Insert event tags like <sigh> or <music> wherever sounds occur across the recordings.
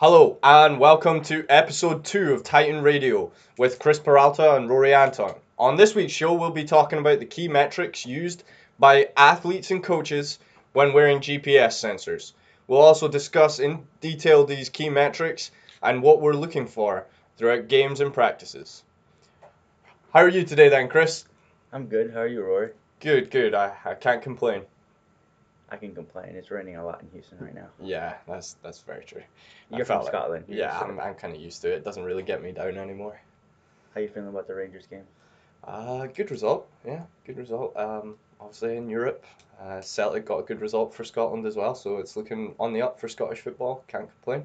Hello and welcome to episode 2 of Titan Radio with Chris Peralta and Rory Anton. On this week's show, we'll be talking about the key metrics used by athletes and coaches when wearing GPS sensors. We'll also discuss in detail these key metrics and what we're looking for throughout games and practices. How are you today, then, Chris? I'm good. How are you, Rory? Good, good. I, I can't complain. I can complain. It's raining a lot in Houston right now. Yeah, that's that's very true. You're from like- Scotland. You're Yeah, I'm, I'm kind of used to it. It doesn't really get me down anymore. How you feeling about the Rangers game? Uh, good result. Yeah, good result. Um, obviously in Europe, uh, Celtic got a good result for Scotland as well, so it's looking on the up for Scottish football. Can't complain.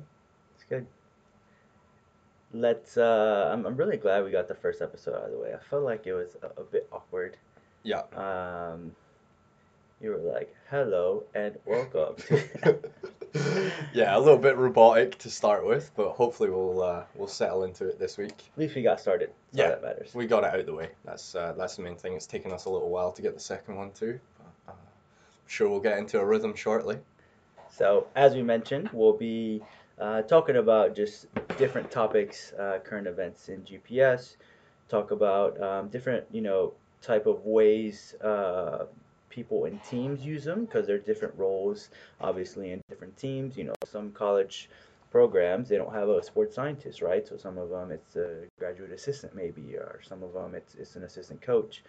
It's good. Let's. Uh, I'm. I'm really glad we got the first episode out of the way. I felt like it was a, a bit awkward. Yeah. Um, you were like, "Hello and welcome." <laughs> yeah, a little bit robotic to start with, but hopefully we'll uh, we'll settle into it this week. At least we got started. That's all Yeah. that matters. We got it out of the way. That's uh, that's the main thing. It's taken us a little while to get the second one too. But, uh, I'm sure we'll get into a rhythm shortly. So, as we mentioned, we'll be uh, talking about just different topics, uh, current events in GPS, talk about um, different, you know, type of ways uh, people in teams use them because they're different roles, obviously, in different teams. You know, some college programs they don't have a sports scientist, right? So some of them it's a graduate assistant maybe, or some of them it's it's an assistant coach.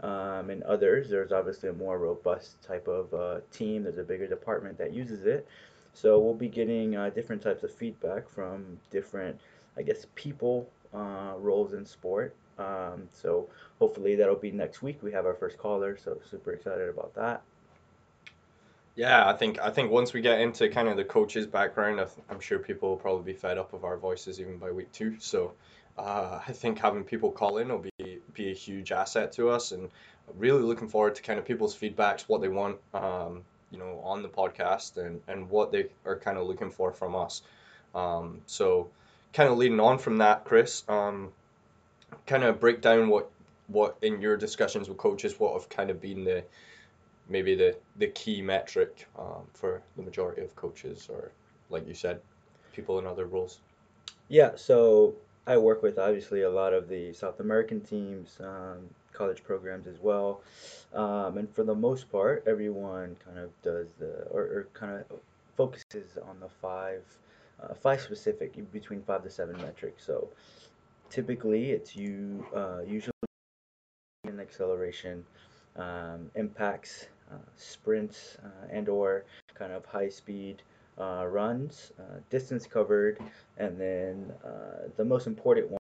Um, and others, there's obviously a more robust type of uh, team. There's a bigger department that uses it. So we'll be getting uh, different types of feedback from different, I guess, people uh, roles in sport. Um, so hopefully that'll be next week. We have our first caller, so super excited about that. Yeah, I think I think once we get into kind of the coach's background, I'm sure people will probably be fed up of our voices even by week two. <laughs> So uh, I think having people call in will be be a huge asset to us, and really looking forward to kind of people's feedbacks, what they want, um, you know, on the podcast, and and what they are kind of looking for from us. Um, so kind of leading on from that, Chris, um, kind of break down what what in your discussions with coaches, what have kind of been the maybe the the key metric um, for the majority of coaches or like you said people in other roles Yeah, so I work with obviously a lot of the South American teams, um, college programs as well, um, and for the most part, everyone kind of does the or, or kind of focuses on the five, uh, five specific between five to seven metrics. So typically, it's you uh, usually an acceleration, um, impacts, uh, sprints, uh, and or kind of high speed uh, runs, uh, distance covered, and then uh, the most important one,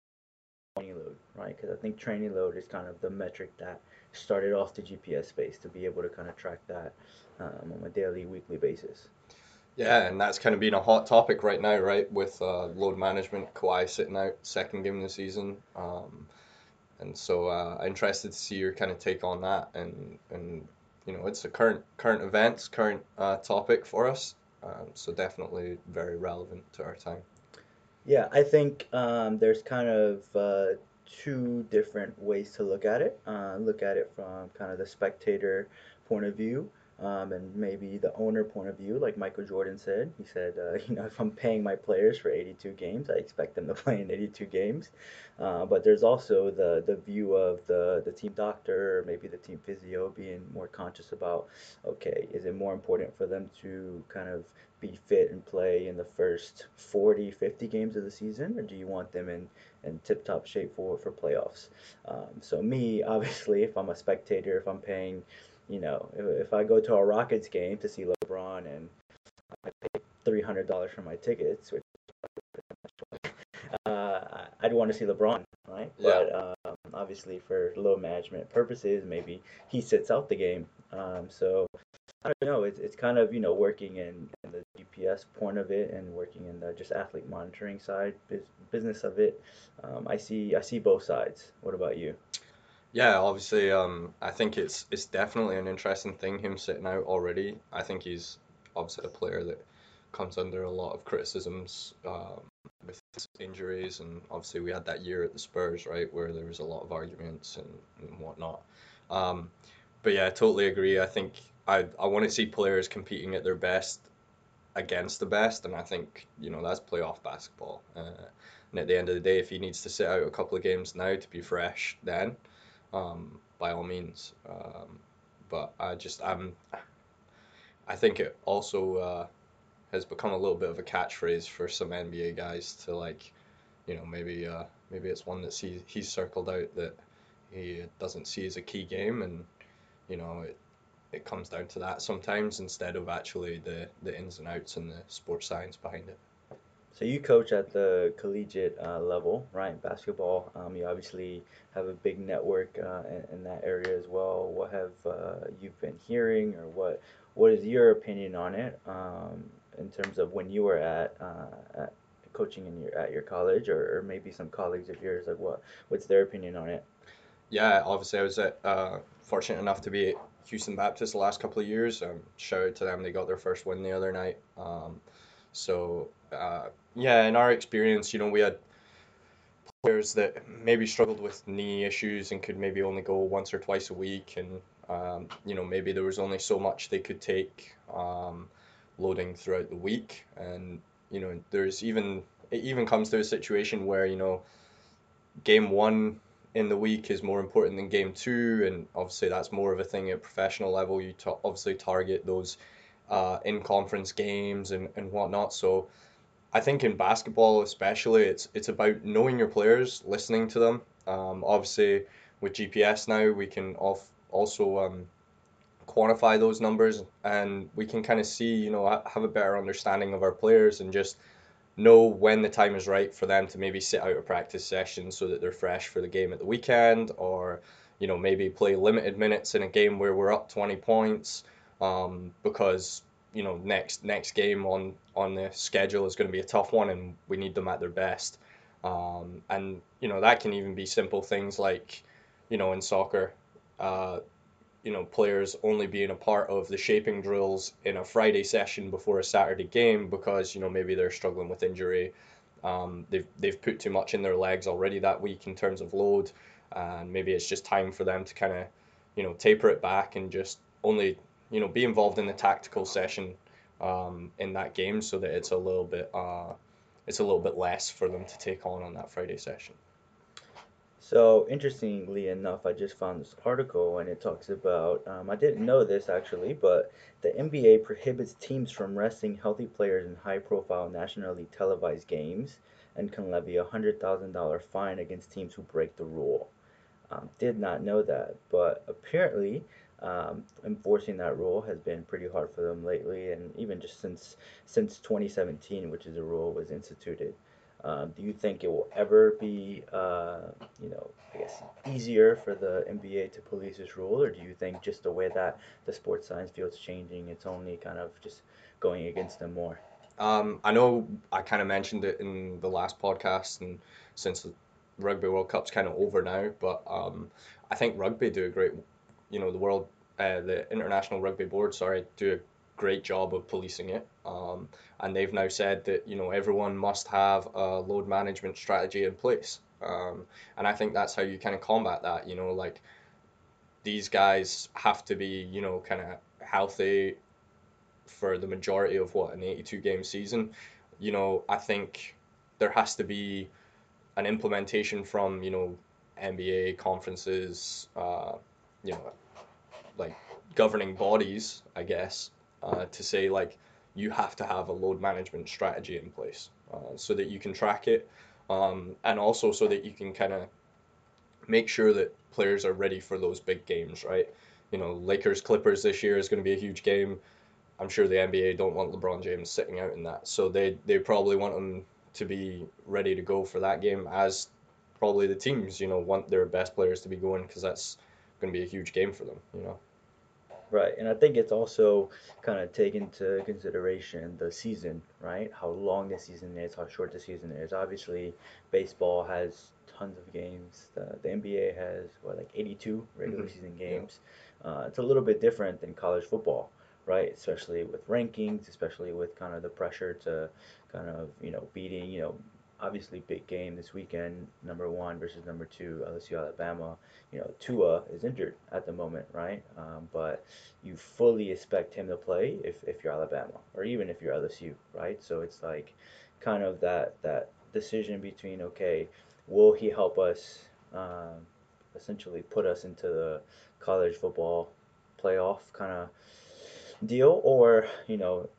training load, right? Because I think training load is kind of the metric that started off the GPS space to be able to kind of track that um, on a daily, weekly basis. Yeah and that's kind of been a hot topic right now right with uh, load management Kawhi sitting out second game of the season um, and so uh, interested to see your kind of take on that and and you know it's a current current events current uh, topic for us um, so definitely very relevant to our time Yeah, I think um, there's kind of uh, two different ways to look at it. Uh, look at it from kind of the spectator point of view, um, and maybe the owner point of view, like Michael Jordan said. He said, uh, <laughs> you know, if I'm paying my players for 82 games, I expect them to <laughs> play in 82 games. Uh, but there's also the the view of the the team doctor, or maybe the team physio, being more conscious about, okay, is it more important for them to kind of be fit and play in the first 40, 50 games of the season, or do you want them in, in tip top shape for, for playoffs? Um, so, me, <laughs> obviously, if I'm a spectator, if I'm paying, you know, if, if I go to a Rockets game to see LeBron and I pay $300 for my tickets, which uh, I'd want to see LeBron, right? Yeah. But um, obviously, for load management purposes, maybe he sits out the game. Um, so I don't know. It's, it's kind of you know working in, in the GPS point of it and working in the just athlete monitoring side bus- business of it. Um, I see I see both sides. What about you? Yeah, obviously, um, I think it's it's definitely an interesting thing him sitting out already. I think he's obviously a player that comes under a lot of criticisms um, with injuries, and obviously we had that year at the Spurs, right, where there was a lot of arguments and, and whatnot. Um, but yeah, I totally agree. I think I I want to see players competing at their best against the best, and I think you know that's playoff basketball. Uh, and at the end of the day, if he needs to sit out a couple of games now to be fresh, then um, by all means. Um, but I just I'm I think it also uh, has become a little bit of a catchphrase for some NBA guys to like, you know, maybe uh, maybe it's one that he's he's circled out that he doesn't see as a key game, and you know it it comes down to that sometimes instead of actually the the ins and outs and the sports science behind it. So you coach at the collegiate uh, level, right? Basketball. Um, you obviously have a big network uh, in, in, that area as well. What have uh, you been hearing, or what what is your opinion on it um, in terms of when you were at, uh, at coaching in your at your college, or, or, maybe some colleagues of yours? Like what what's their opinion on it? Yeah, obviously I was uh, fortunate enough to be at Houston Baptist the last couple of years. Um, shout out to them; they got their first win the other night. Um, so uh, yeah, in our experience, you know, we had players that maybe struggled with knee issues and could maybe only go once or twice a week, and um, you know maybe there was only so much they could take um, loading throughout the week, and you know there's even it even comes to a situation where you know game one in the week is more important than game two, and obviously that's more of a thing at professional level. You obviously target those uh, in conference games and, and whatnot. So I think in basketball especially, it's it's about knowing your players, listening to them. Um, obviously, with GPS now, we can off, also um, quantify those numbers, and we can kind of see, you know, have a better understanding of our players and just know when the time is right for them to maybe sit out a practice session so that they're fresh for the game at the weekend, or you know maybe play limited minutes in a game where we're up 20 points um, because you know next next game on on the schedule is going to be a tough one, and we need them at their best. Um, and you know that can even be simple things like, you know, in soccer, uh, you know, players only being a part of the shaping drills in a Friday session before a Saturday game because you know maybe they're struggling with injury. Um, they've they've put too much in their legs already that week in terms of load, and maybe it's just time for them to kind of, you know, taper it back and just only you know, be involved in the tactical session um, in that game so that it's a little bit uh, it's a little bit less for them to take on on that Friday session. So interestingly enough, I just found this article and it talks about um, I didn't know this actually, but the NBA prohibits teams from resting healthy players in high-profile nationally televised games and can levy a hundred thousand dollar fine against teams who break the rule. Um, did not know that, but apparently um, enforcing that rule has been pretty hard for them lately, and even just since since 2017, which is a rule was instituted. Um, do you think it will ever be, uh, you know, I guess easier for the NBA to police this rule, or do you think just the way that the sports science field is changing, it's only kind of just going against them more? Um, I know I kind of mentioned it in the last podcast, and since the Rugby World Cup's kind of over now, but um, I think rugby do a great you know the world, uh, the International Rugby Board, sorry, do a great job of policing it. Um, and they've now said that you know everyone must have a load management strategy in place. Um, and I think that's how you kind of combat that. You know, like these guys have to be you know kind of healthy for the majority of what an 82 game season. You know, I think there has to be an implementation from you know NBA conferences, uh, you know, like governing bodies, I guess, uh, to say like you have to have a load management strategy in place uh, so that you can track it, um, and also so that you can kind of make sure that players are ready for those big games, right? You know, Lakers Clippers this year is going to be a huge game. I'm sure the NBA don't want LeBron James sitting out in that, so they they probably want him to be ready to go for that game, as probably the teams you know want their best players to be going because that's going to be a huge game for them, you know. Right, and I think it's also kind of take into consideration the season, right? How long the season is, how short the season is. Obviously, baseball has tons of games. The, the NBA has what like 82 regular mm-hmm. season games. Yeah. Uh, it's a little bit different than college football, right? Especially with rankings, especially with kind of the pressure to kind of you know beating you know obviously big game this weekend, number one versus number two, LSU Alabama. You know, Tua is injured at the moment, right? Um, but you fully expect him to play if, if you're Alabama or even if you're LSU, right? So it's like kind of that that decision between okay, will he help us um, essentially put us into the college football playoff kind of deal, or you know,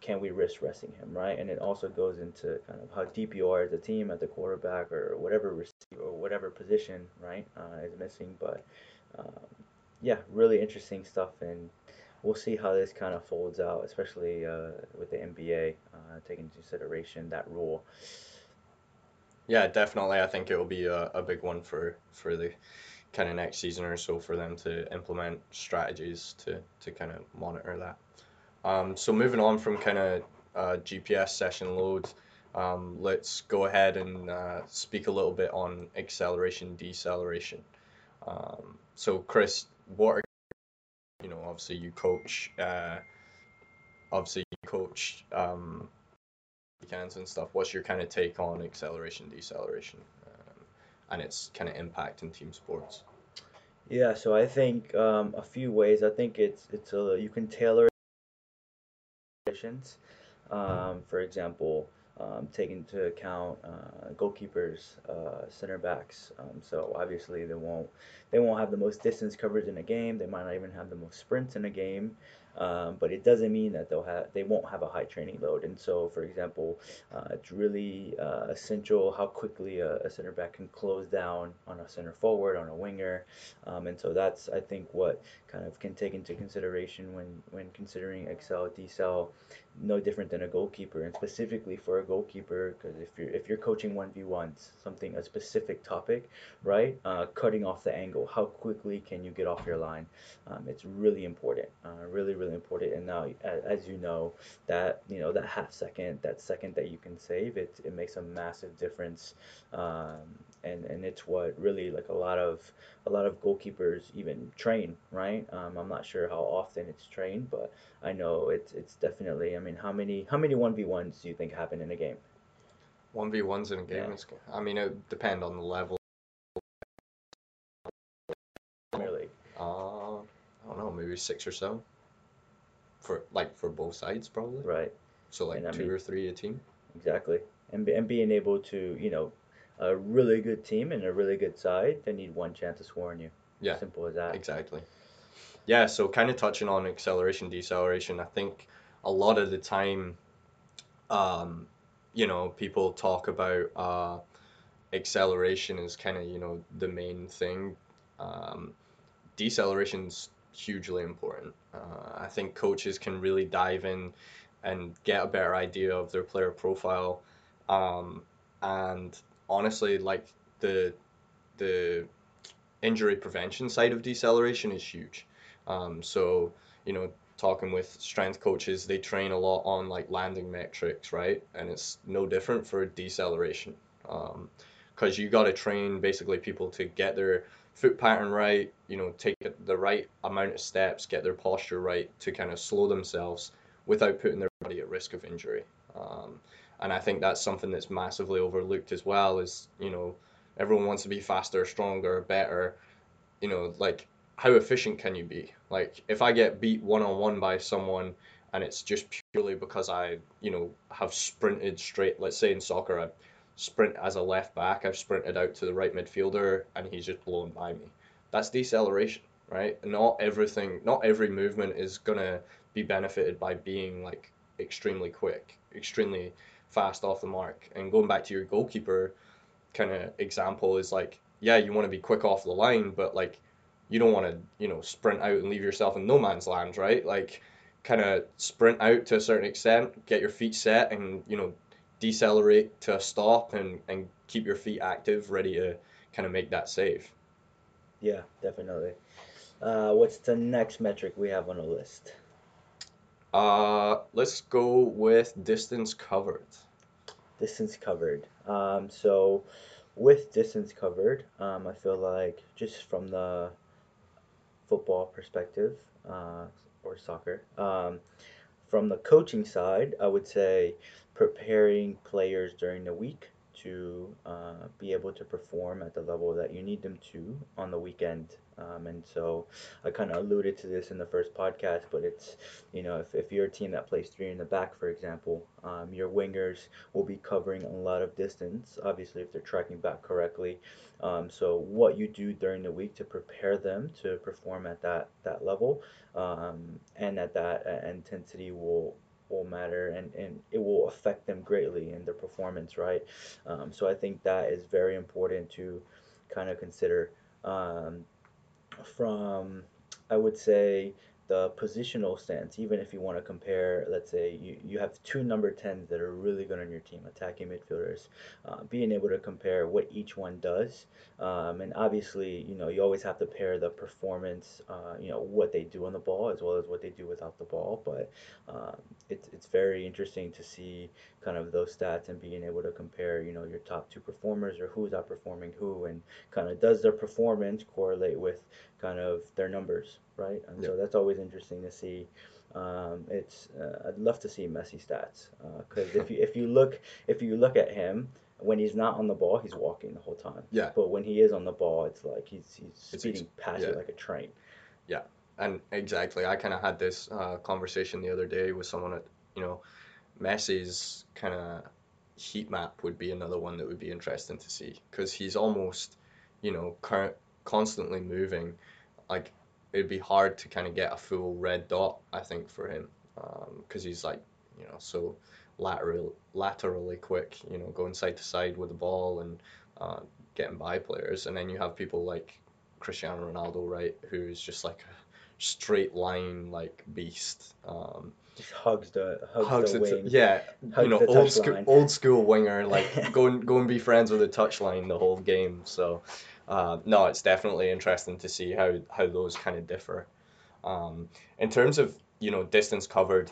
can we risk resting him, right? And it also goes into kind of how deep you are as a team at the quarterback or whatever receiver or whatever position, right, uh, is missing. But um, yeah, really interesting stuff, and we'll see how this kind of folds out, especially uh, with the NBA uh, taking into consideration that rule. Yeah, definitely. I think it will be a, a big one for for the kind of next season or so for them to implement strategies to to kind of monitor that. Um, so moving on from kind of uh, GPS session loads, um, let's go ahead and uh, speak a little bit on acceleration, deceleration. Um, so Chris, what are you know? Obviously, you coach. Uh, obviously, you coach um, weekends and stuff. What's your kind of take on acceleration, deceleration, um, and its kind of impact in team sports? Yeah, so I think um, a few ways. I think it's it's a you can tailor conditions. Um, for example, um, take into account uh, goalkeepers, uh, center backs. Um, so obviously they won't they won't have the most distance coverage in a game. They might not even have the most sprints in a game. Um, but it doesn't mean that they'll have they won't have a high training load. And so, for example, uh, it's really uh, essential how quickly a, a, center back can close down on a center forward, on a winger, um, and so that's I think what kind of can take into consideration when when considering excel decel no different than a goalkeeper and specifically for a goalkeeper because if you're if you're coaching 1v1s something a specific topic right uh, cutting off the angle how quickly can you get off your line? Um, it's really important uh, really really important and now as you know that you know that half second that second that you can save it, it makes a massive difference um, and and it's what really like a lot of a lot of goalkeepers even train right? Um, i'm not sure how often it's trained but i know it's it's definitely i mean how many how many 1v1s do you think happen in a game? 1v1s in a game yeah. is i mean it depend on the level. Really? uh i don't know maybe six or so. For like for both sides probably. Right. So like and two mean, or three a team. Exactly. And, and being able to you know a really good team and a really good side, they need one chance to score on you. Yeah. Simple as that. Exactly. Yeah, so kind of touching on acceleration, deceleration, I think a lot of the time, um, you know, people talk about uh, acceleration is kind of, you know, the main thing. Um, deceleration's hugely important. Uh, I think coaches can really dive in and get a better idea of their player profile um, and honestly, like the the injury prevention side of deceleration is huge. Um, so you know, talking with strength coaches, they train a lot on like landing metrics, right? And it's no different for deceleration, because um, you got to train basically people to get their foot pattern right, you know, take the right amount of steps, get their posture right to kind of slow themselves without putting their body at risk of injury. Um, and I think that's something that's massively overlooked as well. Is you know everyone wants to be faster, stronger, better. You know, like how efficient can you be? Like if I get beat one on one by someone and it's just purely because I you know have sprinted straight. Let's say in soccer, I sprint as a left back. I've sprinted out to the right midfielder and he's just blown by me. That's deceleration, right? Not everything, not every movement is gonna be benefited by being like extremely quick, extremely fast off the mark. And going back to your goalkeeper kind of example is like, yeah, you want to be quick off the line, but like you don't want to, you know, sprint out and leave yourself in no man's land, right? Like kind of sprint out to a certain extent, get your feet set and, you know, decelerate to a stop and, and keep your feet active, ready to kind of make that save. Yeah, definitely. Uh, what's the next metric we have on the list? Uh, let's go with distance covered. Distance covered. Um, so with distance covered, um, I feel like just from the football perspective uh, or soccer, um, from the coaching side, I would say preparing players during the week to uh, be able to perform at the level that you need them to on the weekend. Um, and so I kind of alluded to this in the first podcast, but it's, you know, if, if you're a team that plays three in the back, for example, um, your wingers will be covering a lot of distance, obviously, if they're tracking back correctly. Um, so what you do during the week to prepare them to perform at that, that level um, and at that uh, intensity will will matter and, and it will affect them greatly in their performance, right? Um, so I think that is very important to kind of consider. Um, from I would say the positional stance, even if you want to compare, let's say you, you have two number 10s that are really good on your team, attacking midfielders, uh, being able to compare what each one does. Um, and obviously, you know, you always have to pair the performance, uh, you know, what they do on the ball as well as what they do without the ball. But um, it's, it's very interesting to see kind of those stats and being able to compare, you know, your top two performers or who's outperforming who and kind of does their performance correlate with kind of their numbers, right? And so that's always interesting to see. Um, it's uh, I'd love to see Messi stats because uh, if you if you look if you look at him when he's not on the ball, he's walking the whole time. Yeah. But when he is on the ball, it's like he's he's speeding ex- past yeah. you like a train. Yeah, and exactly. I kind of had this uh, conversation the other day with someone at you know, Messi's kind of heat map would be another one that would be interesting to see because he's almost, you know, current constantly moving. Like it'd be hard to kind of get a full red dot, I think, for him, because um, he's like, you know, so lateral, laterally quick, you know, going side to side with the ball and uh, getting by players. And then you have people like Cristiano Ronaldo, right, who's just like a straight line like beast. Um, just hugs the hugs, hugs the wing. yeah, hugs you know, old school old school winger, <laughs> like go and go and be friends with the touchline the whole game. So uh, no, it's definitely interesting to see how how those kind of differ. Um, in terms of you know distance covered,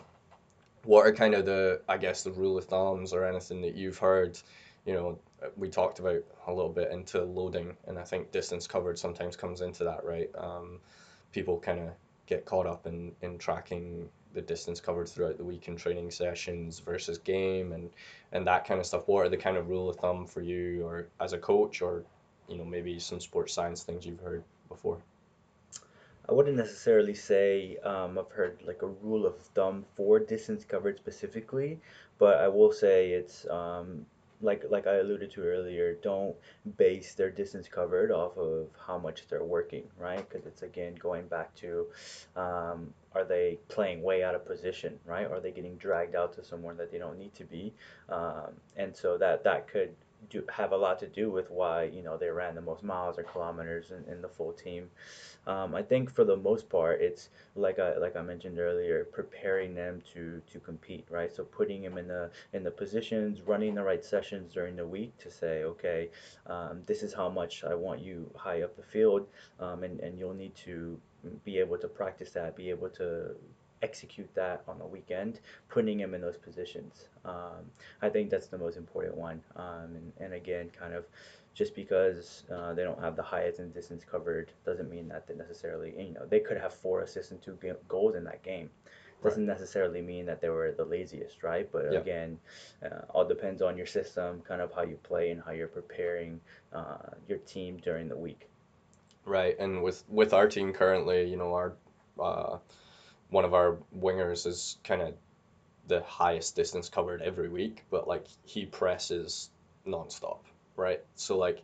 what are kind of the I guess the rule of thumbs or anything that you've heard? You know, we talked about a little bit into loading, and I think distance covered sometimes comes into that, right? Um, people kind of get caught up in in tracking the distance covered throughout the week in training sessions versus game and and that kind of stuff what are the kind of rule of thumb for you or as a coach or you know maybe some sports science things you've heard before? I wouldn't necessarily say um, I've heard like a rule of thumb for distance covered specifically, but I will say it's um, like like I alluded to earlier. Don't base their distance covered off of how much they're working, right? Because it's again going back to, um, are they playing way out of position, right? Are they getting dragged out to somewhere that they don't need to be? Um, and so that that could do have a lot to do with why you know they ran the most miles or kilometers in, in the full team. Um, I think for the most part, it's like I like I mentioned earlier, preparing them to to compete, right? So putting them in the in the positions, running the right sessions during the week to say, okay, um, this is how much I want you high up the field, um, and and you'll need to be able to practice that, be able to execute that on the weekend, putting him in those positions. Um, I think that's the most important one. Um, and, and again, kind of just because uh, they don't have the highest and distance covered doesn't mean that they necessarily, you know, they could have four assists and two goals in that game. Doesn't right. necessarily mean that they were the laziest, right? But yeah. again, uh, all depends on your system, kind of how you play and how you're preparing uh, your team during the week. Right, and with with our team currently, you know, our uh, one of our wingers is kind of the highest distance covered every week, but like he presses nonstop, right? So like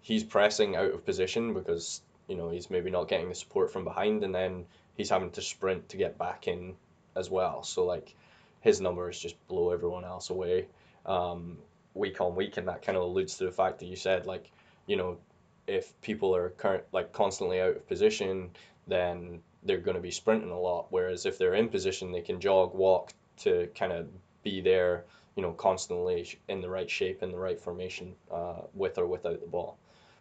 he's pressing out of position because you know he's maybe not getting the support from behind, and then he's having to sprint to get back in as well. So like his numbers just blow everyone else away um, week on week, and that kind of alludes to the fact that you said like you know if people are current like constantly out of position, then they're going to be sprinting a lot. Whereas if they're in position, they can jog, walk to kind of be there, you know, constantly in the right shape, in the right formation, uh, with or without the ball.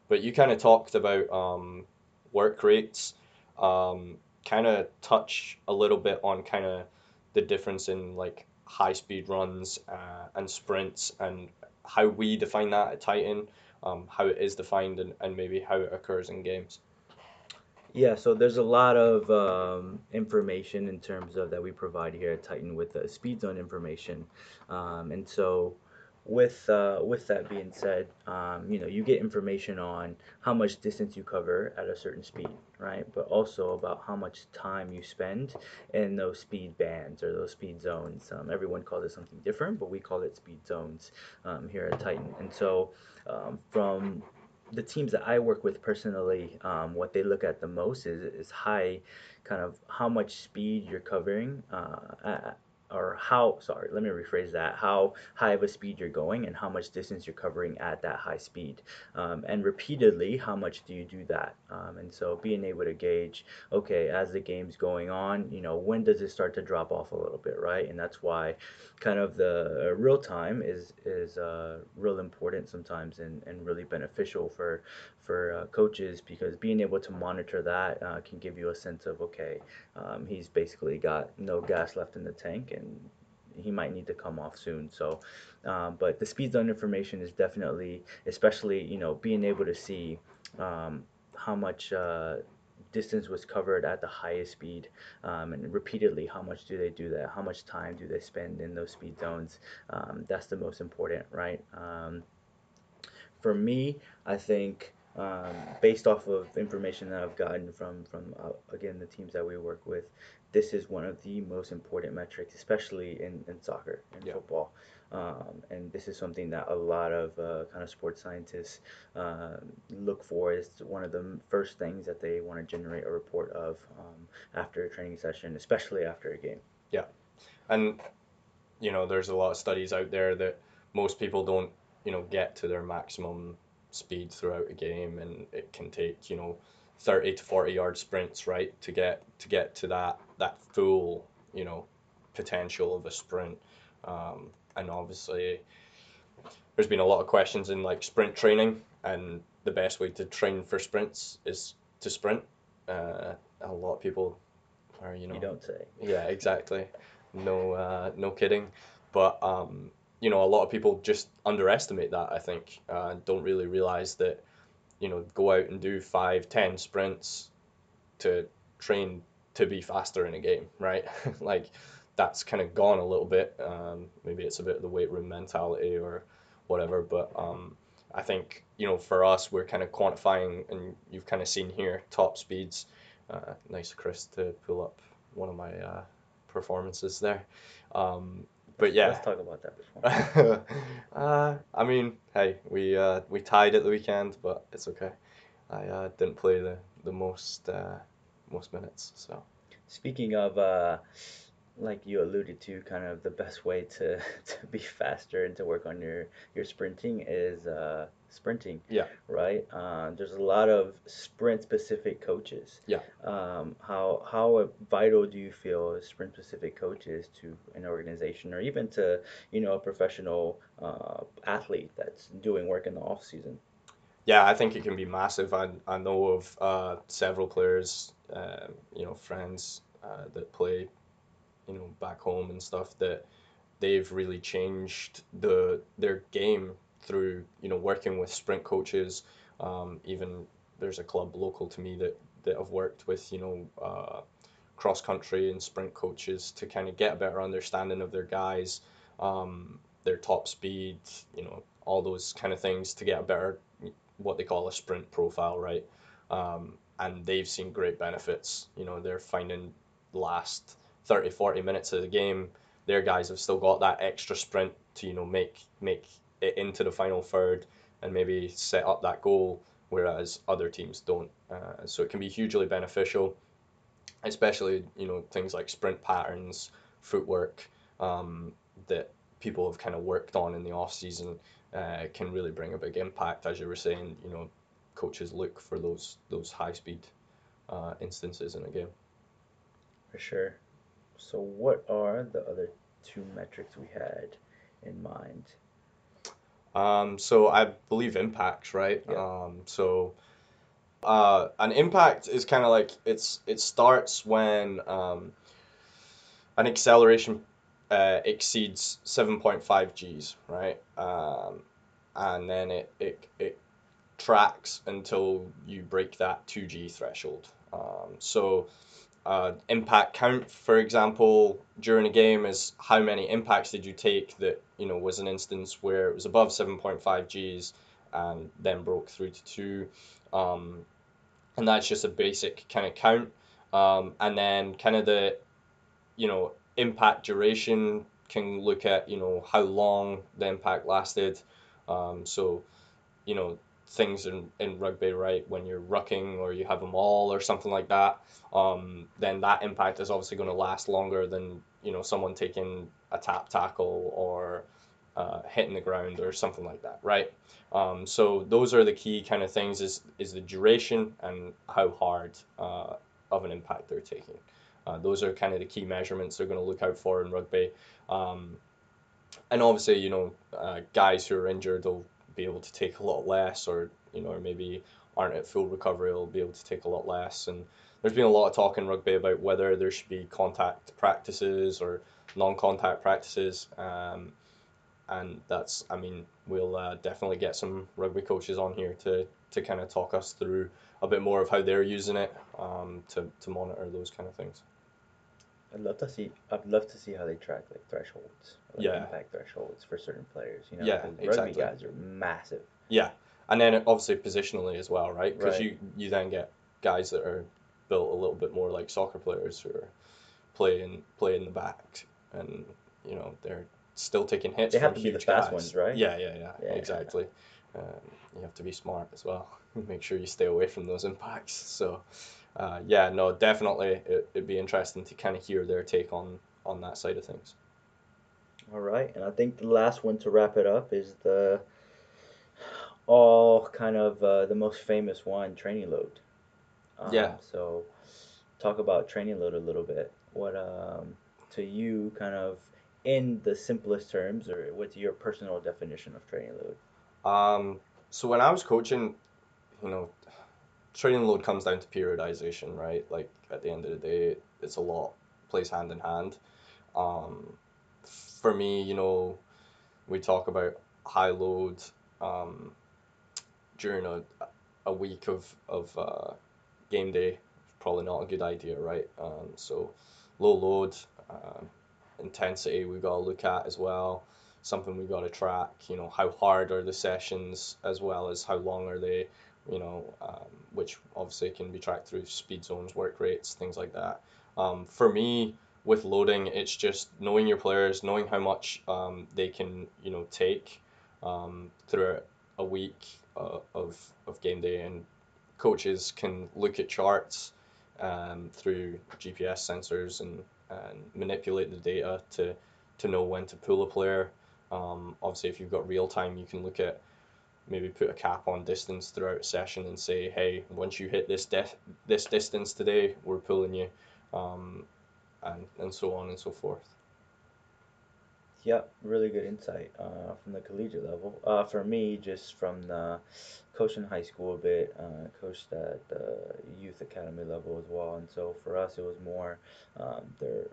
But you kind of talked about um, work rates, um, kind of touch a little bit on kind of the difference in like high speed runs uh, and sprints and how we define that at Titan, um, how it is defined, and, and maybe how it occurs in games. Yeah, so there's a lot of um, information in terms of that we provide here at Titan with the speed zone information. Um, and so with uh, with that being said, um, you know, you get information on how much distance you cover at a certain speed, right? But also about how much time you spend in those speed bands or those speed zones. Um, everyone calls it something different, but we call it speed zones um, here at Titan. And so, um, from the teams that I work with personally, um, what they look at the most is is high, kind of how much speed you're covering uh, or how sorry let me rephrase that how high of a speed you're going and how much distance you're covering at that high speed. Um, and repeatedly how much do you do that? Um, and so being able to gauge okay as the game's going on you know when does it start to drop off a little bit right? And that's why kind of the uh, real time is is uh, real important sometimes and, and really beneficial for for uh, coaches because being able to monitor that uh, can give you a sense of okay um, he's basically got no gas left in the tank and he might need to come off soon. So um, but the speed zone information is definitely especially you know being able to see um, how much uh, distance was covered at the highest speed um, and repeatedly how much do they do that? How much time do they spend in those speed zones? Um, that's the most important right? Um, for me i think um, based off of information that i've gotten from from uh, again the teams that we work with this is one of the most important metrics especially in, in soccer and Yeah. football um, and this is something that a lot of uh, kind of sports scientists um look for It's one of the first things that they want to generate a report of um, after a training session, especially after a game. Yeah. And you know, there's a lot of studies out there that most people don't, you know, get to their maximum speed throughout a game, and it can take, you know, 30 to 40 yard sprints, right, to get to get to that that full, you know, potential of a sprint. Um, and obviously, there's been a lot of questions in like sprint training, and the best way to train for sprints is to sprint. Uh, a lot of people are, you know, You don't say. yeah, exactly. No, uh, no kidding. But um, you know, a lot of people just underestimate that. I think uh, don't really realize that you know go out and do five, ten sprints to train to be faster in a game, right? <laughs> like that's kind of gone a little bit. Um, maybe it's a bit of the weight room mentality or whatever. But um, I think you know for us, we're kind of quantifying, and you've kind of seen here top speeds. Uh, nice, Chris, to pull up one of my uh, performances there. Um, but yeah, Let's talk about that before. <laughs> uh, I mean, hey, we uh, we tied at the weekend, but it's okay. I uh, didn't play the the most uh, most minutes, so Speaking of, uh, like you alluded to, kind of the best way to, <laughs> to be faster and to work on your, your sprinting is uh, sprinting, yeah, right? Uh, there's a lot of sprint specific coaches. Yeah. Um, how how vital do you feel sprint specific coaches to an organization or even to you know a professional uh, athlete that's doing work in the off season? yeah. I think it can be massive. I I know of uh, several players, uh, you know, friends uh, that play, you know, back home and stuff that they've really changed the their game through you know working with sprint coaches. Um, even there's a club local to me that that I've worked with you know uh, cross country and sprint coaches to kind of get a better understanding of their guys, um, their top speed, you know all those kind of things to get a better what they call a sprint profile, right? Um, and they've seen great benefits. You know they're finding last 30, 40 minutes of the game their guys have still got that extra sprint to you know make make it into the final third and maybe set up that goal, whereas other teams don't. Uh, so it can be hugely beneficial, especially you know things like sprint patterns, footwork um, that people have kind of worked on in the off season uh, can really bring a big impact. As you were saying, you know, coaches look for those those high speed uh, instances in a game. For sure. So what are the other two metrics we had in mind? Um, so I believe impacts, right? Yeah. Um, so uh, an impact is kind of like it's it starts when um, an acceleration uh, exceeds 7.5 Gs, right? Um, and then it, it, it tracks until you break that 2G threshold. Um, so uh, impact count, for example, during a game is how many impacts did you take that, you know, was an instance where it was above 7.5 Gs and then broke through to 2. Um, and that's just a basic kind of count. Um, and then kind of the, you know, impact duration can look at, you know, how long the impact lasted. Um, so, you know, things in, in rugby, right? When you're rucking or you have a maul or something like that, um, then that impact is obviously going to last longer than you know someone taking a tap tackle or uh, hitting the ground or something like that, right? Um, so those are the key kind of things: is is the duration and how hard uh, of an impact they're taking. Uh, those are kind of the key measurements they're going to look out for in rugby. Um, and obviously, you know, uh, guys who are injured will be able to take a lot less, or you know, or maybe aren't at full recovery will be able to take a lot less. And there's been a lot of talk in rugby about whether there should be contact practices or non-contact practices. Um, and that's, I mean, we'll uh, definitely get some rugby coaches on here to, to kind of talk us through a bit more of how they're using it um, to, to monitor those kind of things. I'd love to see. I'd love to see how they track like thresholds, like Yeah. impact thresholds for certain players. You know, Yeah, exactly. rugby guys are massive. Yeah, and then obviously positionally as well, right? Because Right. you you then get guys that are built a little bit more like soccer players who are playing play in the back, and you know they're still taking hits. They have from to be the huge fast guys. ones, right? Yeah, yeah, yeah, Yeah. exactly. Um, you have to be smart as well. <laughs> Make sure you stay away from those impacts. So, uh, yeah, no, definitely, it, it'd be interesting to kind of hear their take on on that side of things. All right, and I think the last one to wrap it up is the all kind of uh, the most famous one, training load. Um, Yeah. So, talk about training load a little bit. What um to you kind of in the simplest terms, or what's your personal definition of training load? Um, so when I was coaching, you know, training load comes down to periodization, right? Like at the end of the day, it's a lot plays hand in hand. Um, for me, you know, we talk about high load um, during a, a week of of uh, game day. Probably not a good idea, right? Um, so low load, um, intensity we got to look at as well. Something we got to track. You know, how hard are the sessions as well as how long are they? You know, um, which obviously can be tracked through speed zones, work rates, things like that. Um, for me, with loading, it's just knowing your players, knowing how much um, they can, you know, take um, throughout a week uh, of of game day, and coaches can look at charts um, through GPS sensors and, and manipulate the data to to know when to pull a player. Um, obviously, if you've got real time, you can look at maybe put a cap on distance throughout a session and say, hey, once you hit this def- this distance today, we're pulling you, um, and and so on and so forth. Yep, really good insight uh, from the collegiate level. Uh, for me, just from the coaching high school a bit, uh, coached at the youth academy level as well, and so for us it was more um, there.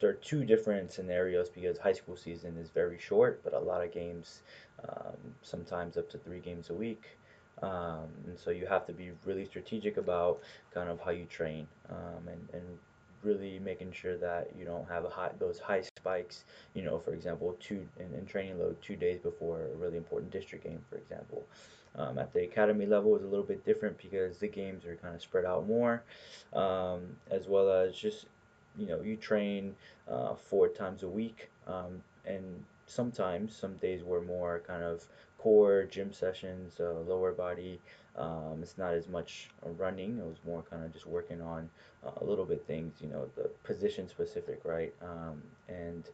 There are two different scenarios because high school season is very short, but a lot of games, um, sometimes up to three games a week. Um, and so you have to be really strategic about kind of how you train um, and, and really making sure that you don't have a high, those high spikes you know, for example, two in, in training load two days before a really important district game, for example. Um, at the academy level is a little bit different because the games are kind of spread out more, um, as well as just you know you train uh, four times a week, um, and sometimes some days were more kind of core gym sessions, uh, lower body. Um, it's not as much running. It was more kind of just working on uh, a little bit things, you know, the position specific, right? Um, and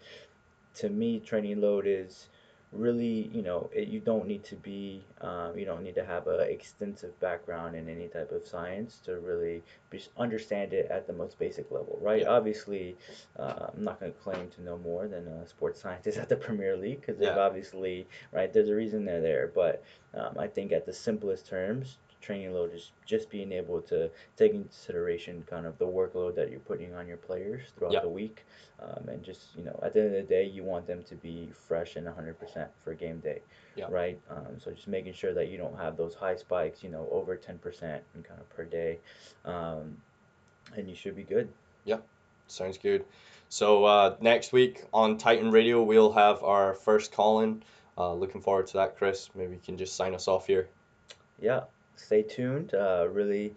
to me, training load is really, you know, it, you don't need to be, um, you don't need to have an extensive background in any type of science to really be, understand it at the most basic level, right? Yeah. Obviously, uh, I'm not going to claim to know more than a sports <laughs> scientist at the Premier League because they've Yeah. obviously, right? There's a reason they're there, but um, I think at the simplest terms. Training load is just being able to take into consideration kind of the workload that you're putting on your players throughout Yeah. the week, um, and just you know at the end of the day you want them to be fresh and 100% for game day Yeah. right um, so just making sure that you don't have those high spikes you know over 10% and kind of per day um, and you should be good Yeah, Sounds good. So uh, next week on Titan Radio, we'll have our first call in. Uh, looking forward to that, Chris. Maybe you can just sign us off here. Yeah, stay tuned. Uh, really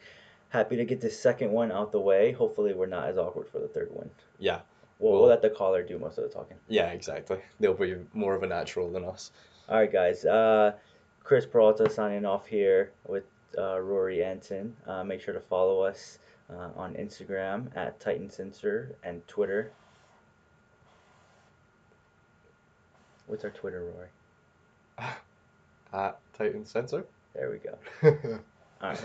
happy to get this second one out the way. Hopefully, we're not as awkward for the third one. Yeah. We'll, we'll Well- let the caller do most of the talking. Yeah, exactly. They'll be more of a natural than us. All right, guys. Uh, Chris Peralta signing off here with uh, Rory Anton. Uh, make sure to follow us uh, on Instagram at Titan Sensor and Twitter. What's our Twitter, Rory? <sighs> At Titan Sensor. There we go. <laughs> All right.